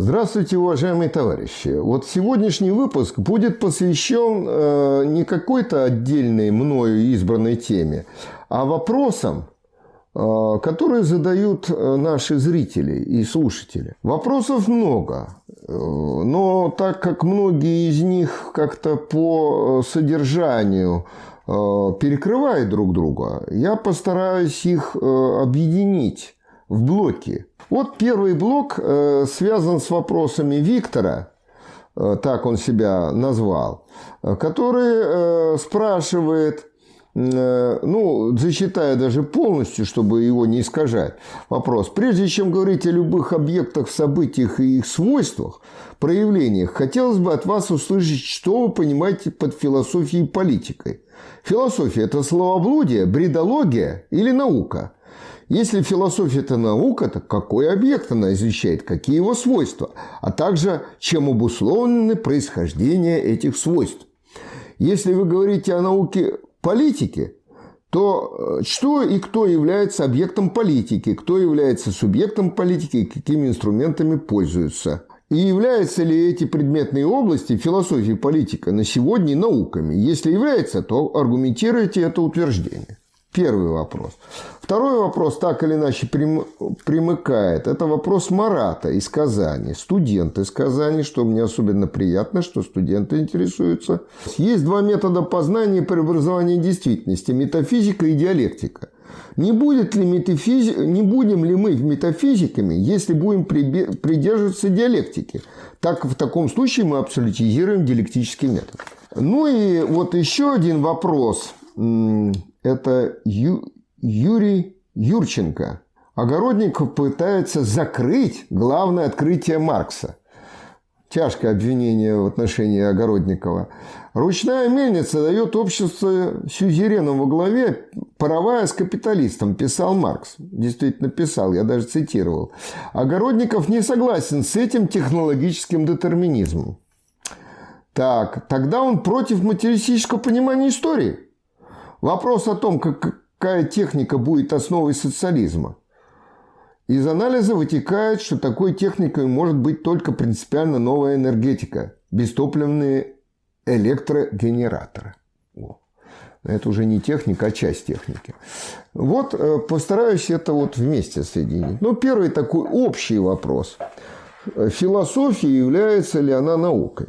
Здравствуйте, уважаемые товарищи. Вот сегодняшний выпуск будет посвящен э, не какой-то отдельной мною избранной теме, а вопросам, э, которые задают э, наши зрители и слушатели. Вопросов много, э, но так как многие из них как-то по содержанию э, перекрывают друг друга, я постараюсь их э, объединить в блоки. Вот первый блок э, связан с вопросами Виктора, э, так он себя назвал, э, который спрашивает, ну, зачитая даже полностью, чтобы его не искажать, вопрос. Прежде чем говорить о любых объектах, событиях и их свойствах, проявлениях, хотелось бы от вас услышать, что вы понимаете под философией и политикой. Философия – это словоблудие, бредология или наука – если философия – это наука, то какой объект она изучает, какие его свойства, а также чем обусловлены происхождение этих свойств. Если вы говорите о науке политики, то э, что и кто является объектом политики, кто является субъектом политики и какими инструментами пользуются. И являются ли эти предметные области философии политика на сегодня науками? Если является, то аргументируйте это утверждение. Первый вопрос. Второй вопрос так или иначе примыкает. Это вопрос Марата из Казани. Студент из Казани, что мне особенно приятно, что студенты интересуются. Есть два метода познания и преобразования действительности. Метафизика и диалектика. Не, будет ли метафизи... не будем ли мы метафизиками, если будем придерживаться диалектики? Так в таком случае мы абсолютизируем диалектический метод. Ну и вот еще один вопрос это Ю, Юрий Юрченко. Огородников пытается закрыть главное открытие Маркса. Тяжкое обвинение в отношении Огородникова. Ручная мельница дает общество сюзереном во главе, паровая с капиталистом, писал Маркс. Действительно писал, я даже цитировал. Огородников не согласен с этим технологическим детерминизмом. Так, тогда он против материалистического понимания истории – Вопрос о том, какая техника будет основой социализма. Из анализа вытекает, что такой техникой может быть только принципиально новая энергетика, бестопливные электрогенераторы. Это уже не техника, а часть техники. Вот э, постараюсь это вот вместе соединить. Ну, первый такой общий вопрос. Философия является ли она наукой?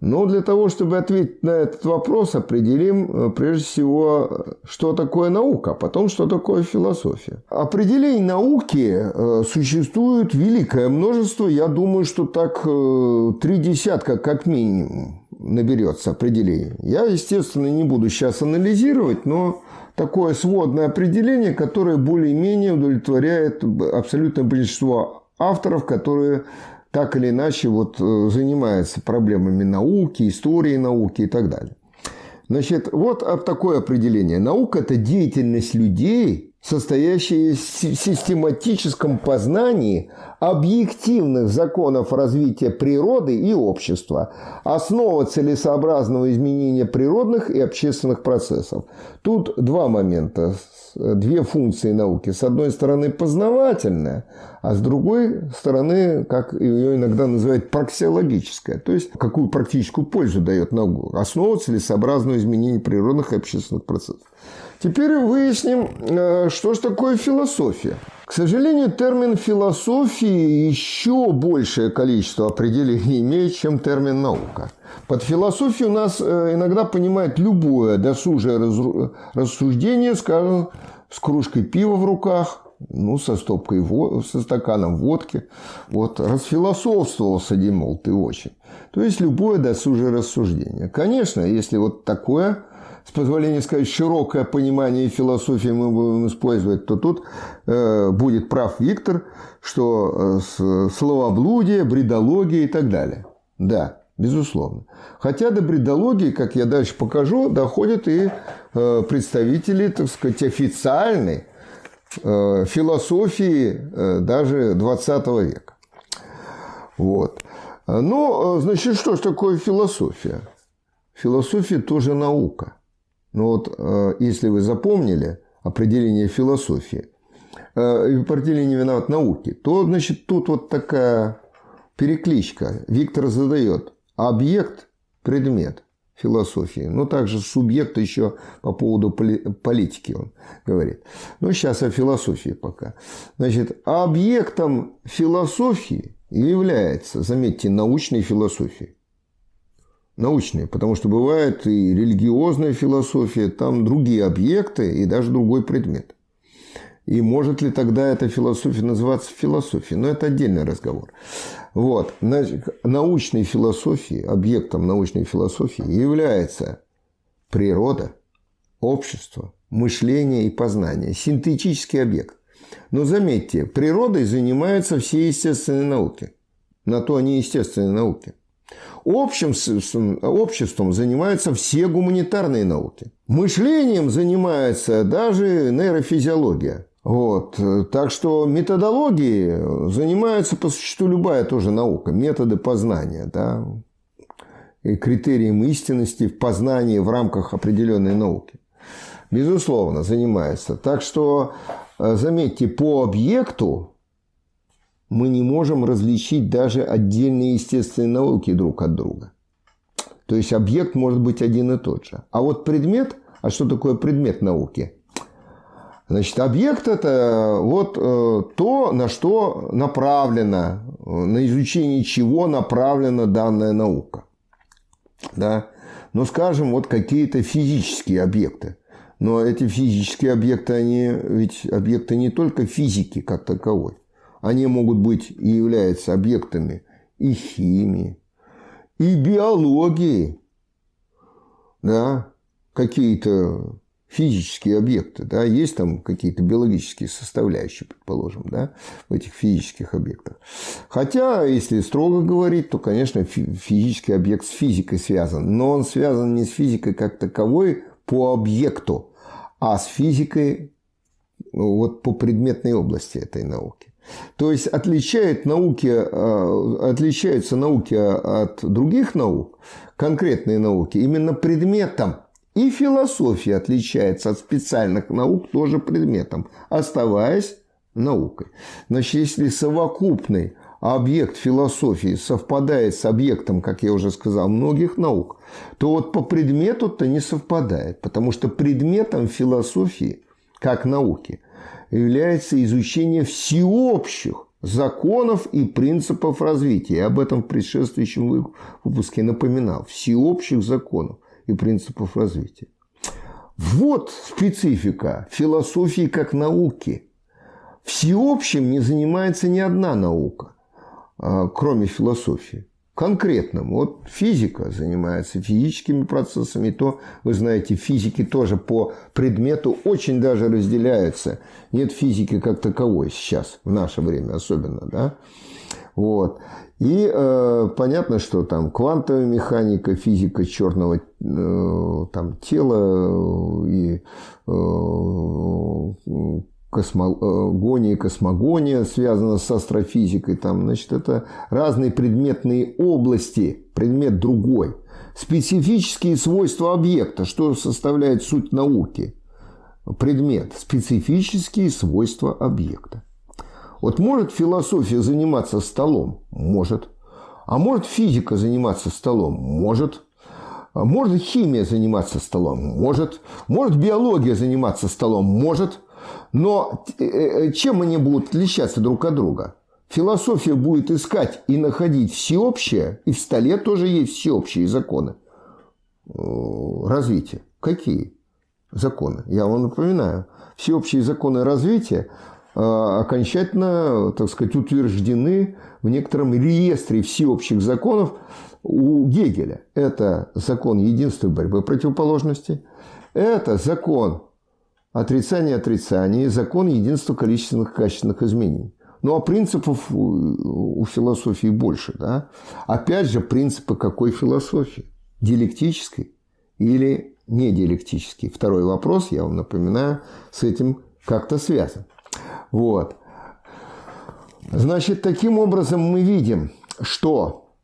Но для того, чтобы ответить на этот вопрос, определим э, прежде всего, что такое наука, а потом, что такое философия. Определений науки э, существует великое множество. Я думаю, что так э, три десятка как минимум наберется определений. Я, естественно, не буду сейчас анализировать, но такое сводное определение, которое более-менее удовлетворяет абсолютное большинство авторов, которые так или иначе вот э, занимается проблемами науки, истории науки и так далее. Значит, вот такое определение. Наука – это деятельность людей, состоящая в систематическом познании объективных законов развития природы и общества, основа целесообразного изменения природных и общественных процессов. Тут два момента, две функции науки. С одной стороны познавательная, а с другой стороны, как ее иногда называют, праксиологическая. То есть, какую практическую пользу дает наука. Основа целесообразного изменения природных и общественных процессов. Теперь выясним, э, что же такое философия. К сожалению, термин философии еще большее количество определений имеет, чем термин наука. Под философией у нас э, иногда понимают любое досужее рассуждение, скажем, с кружкой пива в руках, ну, со стопкой, со стаканом водки. Вот, расфилософствовался, Димол, ты очень. То есть, любое досужее рассуждение. Конечно, если вот такое с позволения сказать, широкое понимание философии мы будем использовать, то тут э, будет прав Виктор, что э, словоблудие, бредология и так далее. Да, безусловно. Хотя до бредологии, как я дальше покажу, доходят и э, представители, так сказать, официальной э, философии даже 20 века. Вот. Ну, значит, что же такое философия? Философия тоже наука – но ну вот э, если вы запомнили определение философии, э, определение виноват науки, то, значит, тут вот такая перекличка. Виктор задает объект, предмет философии. Но также субъект еще по поводу политики он говорит. Но сейчас о философии пока. Значит, объектом философии является, заметьте, научной философии. Научные, потому что бывает и религиозная философия, там другие объекты и даже другой предмет. И может ли тогда эта философия называться философией? Но это отдельный разговор. Вот. Научной философией, объектом научной философии является природа, общество, мышление и познание. Синтетический объект. Но заметьте, природой занимаются все естественные науки. На то они естественные науки. Общим, обществом занимаются все гуманитарные науки. Мышлением занимается даже нейрофизиология. Вот. Так что методологией занимается по существу любая тоже наука. Методы познания. Да? И критерием истинности в познании в рамках определенной науки. Безусловно, занимается. Так что, э, заметьте, по объекту мы не можем различить даже отдельные естественные науки друг от друга. То есть объект может быть один и тот же. А вот предмет, а что такое предмет науки? Значит, объект – это вот э, то, на что направлена, на изучение чего направлена данная наука. Да? Ну, скажем, вот какие-то физические объекты. Но эти физические объекты, они ведь объекты не только физики как таковой. Они могут быть и являются объектами и химии, и биологии, да, какие-то физические объекты, да, есть там какие-то биологические составляющие, предположим, да, в этих физических объектах. Хотя, если строго говорить, то, конечно, физический объект с физикой связан, но он связан не с физикой как таковой по объекту, а с физикой вот по предметной области этой науки. То есть отличает науки, э, отличаются науки от других наук, конкретные науки, именно предметом. И философия отличается от специальных наук тоже предметом, оставаясь наукой. Значит, если совокупный объект философии совпадает с объектом, как я уже сказал, многих наук, то вот по предмету-то не совпадает, потому что предметом философии, как науки – является изучение всеобщих законов и принципов развития. Я об этом в предшествующем выпуске напоминал. Всеобщих законов и принципов развития. Вот специфика философии как науки. Всеобщим не занимается ни одна наука, а, кроме философии конкретным. Вот физика занимается физическими процессами, то, вы знаете, физики тоже по предмету очень даже разделяются. Нет физики как таковой сейчас, в наше время особенно, да. Вот. И э, понятно, что там квантовая механика, физика черного э, там, тела и э, космогония, космогония связана с астрофизикой. Там, значит, это разные предметные области, предмет другой. Специфические свойства объекта, что составляет суть науки. Предмет. Специфические свойства объекта. Вот может философия заниматься столом? Может. А может физика заниматься столом? Может. А может химия заниматься столом? Может. Может биология заниматься столом? Может. Но э, э, чем они будут отличаться друг от друга? Философия будет искать и находить всеобщее, и в столе тоже есть всеобщие законы развития. Какие законы? Я вам напоминаю. Всеобщие законы развития окончательно, так сказать, утверждены в некотором реестре всеобщих законов у Гегеля. Это закон единства борьбы противоположностей, это закон отрицание отрицания, закон единства количественных качественных изменений. Ну, а принципов у философии больше, да? Опять же, принципы какой философии? Диалектической или не диалектической? Второй вопрос, я вам напоминаю, с этим как-то связан. Вот. Значит, таким образом мы видим, что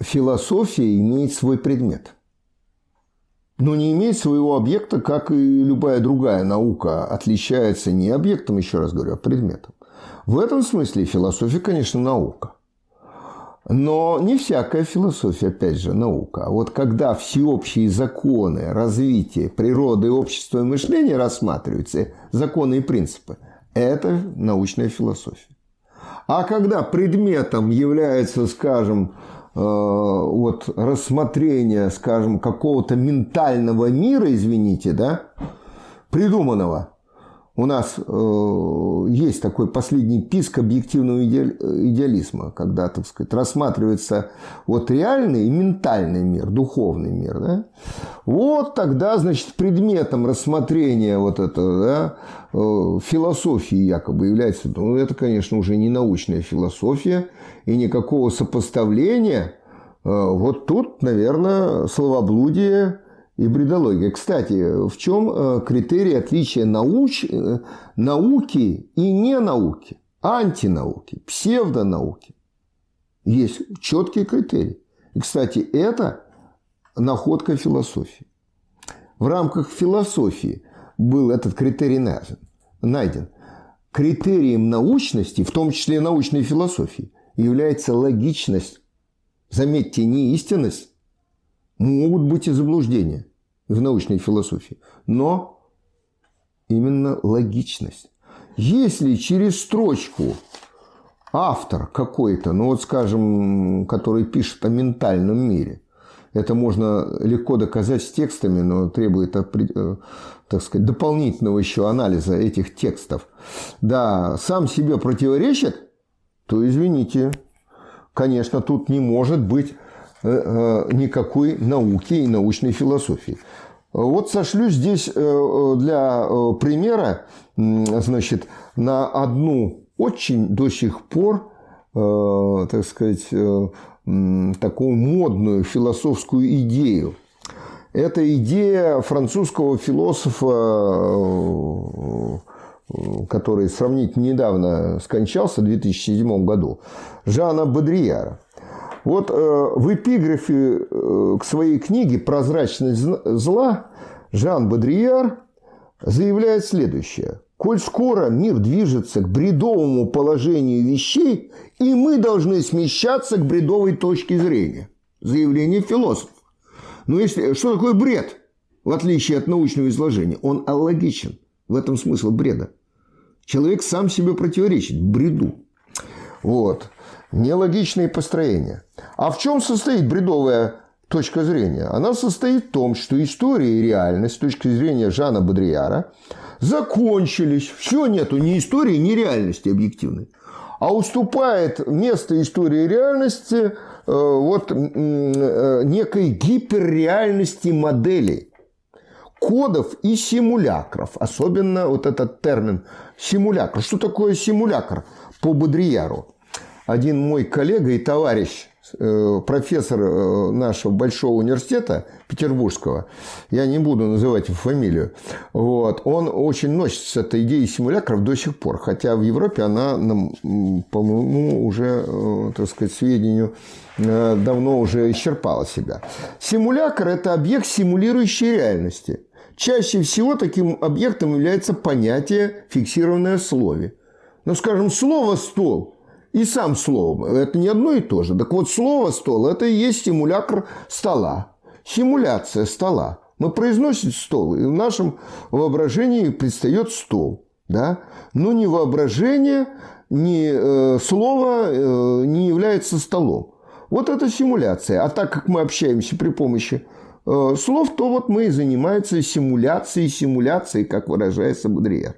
философия имеет свой предмет – но не имеет своего объекта, как и любая другая наука, отличается не объектом, еще раз говорю, а предметом. В этом смысле философия, конечно, наука. Но не всякая философия, опять же, наука. А вот когда всеобщие законы развития природы, общества и мышления рассматриваются, законы и принципы, это научная философия. А когда предметом является, скажем, э, вот рассмотрение, скажем, какого-то ментального мира, извините, да, придуманного, у нас э, есть такой последний писк объективного идеализма, когда, так сказать, рассматривается вот реальный и ментальный мир, духовный мир. Да? Вот тогда, значит, предметом рассмотрения вот этого да, э, философии якобы является, ну, это, конечно, уже не научная философия и никакого сопоставления. Э, вот тут, наверное, словоблудие и бредология. Кстати, в чем э, критерий отличия науч, э, науки и не науки, антинауки, псевдонауки? Есть четкий критерий. И, кстати, это находка философии. В рамках философии был этот критерий найден. Критерием научности, в том числе научной философии, является логичность. Заметьте, не истинность, Могут быть и заблуждения в научной философии, но именно логичность. Если через строчку автор какой-то, ну вот скажем, который пишет о ментальном мире, это можно легко доказать с текстами, но требует, э, так сказать, дополнительного еще анализа этих текстов. Да, сам себе противоречит, то извините, конечно, тут не может быть Э, э, никакой науки и научной философии. Вот сошлю здесь э, для примера, значит, на одну очень до сих пор, так сказать, такую модную философскую идею. Это идея французского философа, который сравнительно недавно скончался в 2007 году, Жана Бодрияра. Вот э, в эпиграфе э, к своей книге «Прозрачность зла» Жан Бодрияр заявляет следующее. «Коль скоро мир движется к бредовому положению вещей, и мы должны смещаться к бредовой точке зрения». Заявление философа. Но если, что такое бред, в отличие от научного изложения? Он аллогичен. В этом смысл бреда. Человек сам себе противоречит бреду. Вот. Нелогичные построения. А в чем состоит бредовая точка зрения? Она состоит в том, что история и реальность с точки зрения Жана Бодрияра закончились. Все нету ни истории, ни реальности объективной. А уступает место истории и реальности э, вот, э, некой гиперреальности моделей кодов и симулякров. Особенно вот этот термин симулякр. Что такое симулякр по Бодрияру? Один мой коллега и товарищ, э, профессор э, нашего большого университета петербургского, я не буду называть его фамилию, вот, он очень носит с этой идеей симулякров до сих пор, хотя в Европе она, по моему уже, э, так сказать, сведению, давно уже исчерпала себя. Симулякр – это объект, симулирующий реальности. Чаще всего таким объектом является понятие, фиксированное в слове. Ну, скажем, слово «стол» и сам слово. Это не одно и то же. Так вот, слово «стол» – это и есть симулятор стола. Симуляция стола. Мы произносим стол, и в нашем воображении предстает стол. Да? Но ни воображение, ни э, слово э, не является столом. Вот это симуляция. А так как мы общаемся при помощи э, слов, то вот мы и занимаемся симуляцией, симуляцией, как выражается Бодрияр.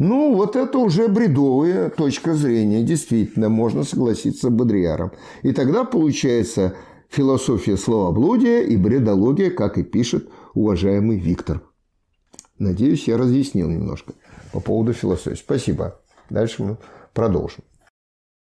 Ну, вот это уже бредовая точка зрения. Действительно, можно согласиться с Бодриаром. И тогда получается философия словоблудия и бредология, как и пишет уважаемый Виктор. Надеюсь, я разъяснил немножко по поводу философии. Спасибо. Дальше мы продолжим.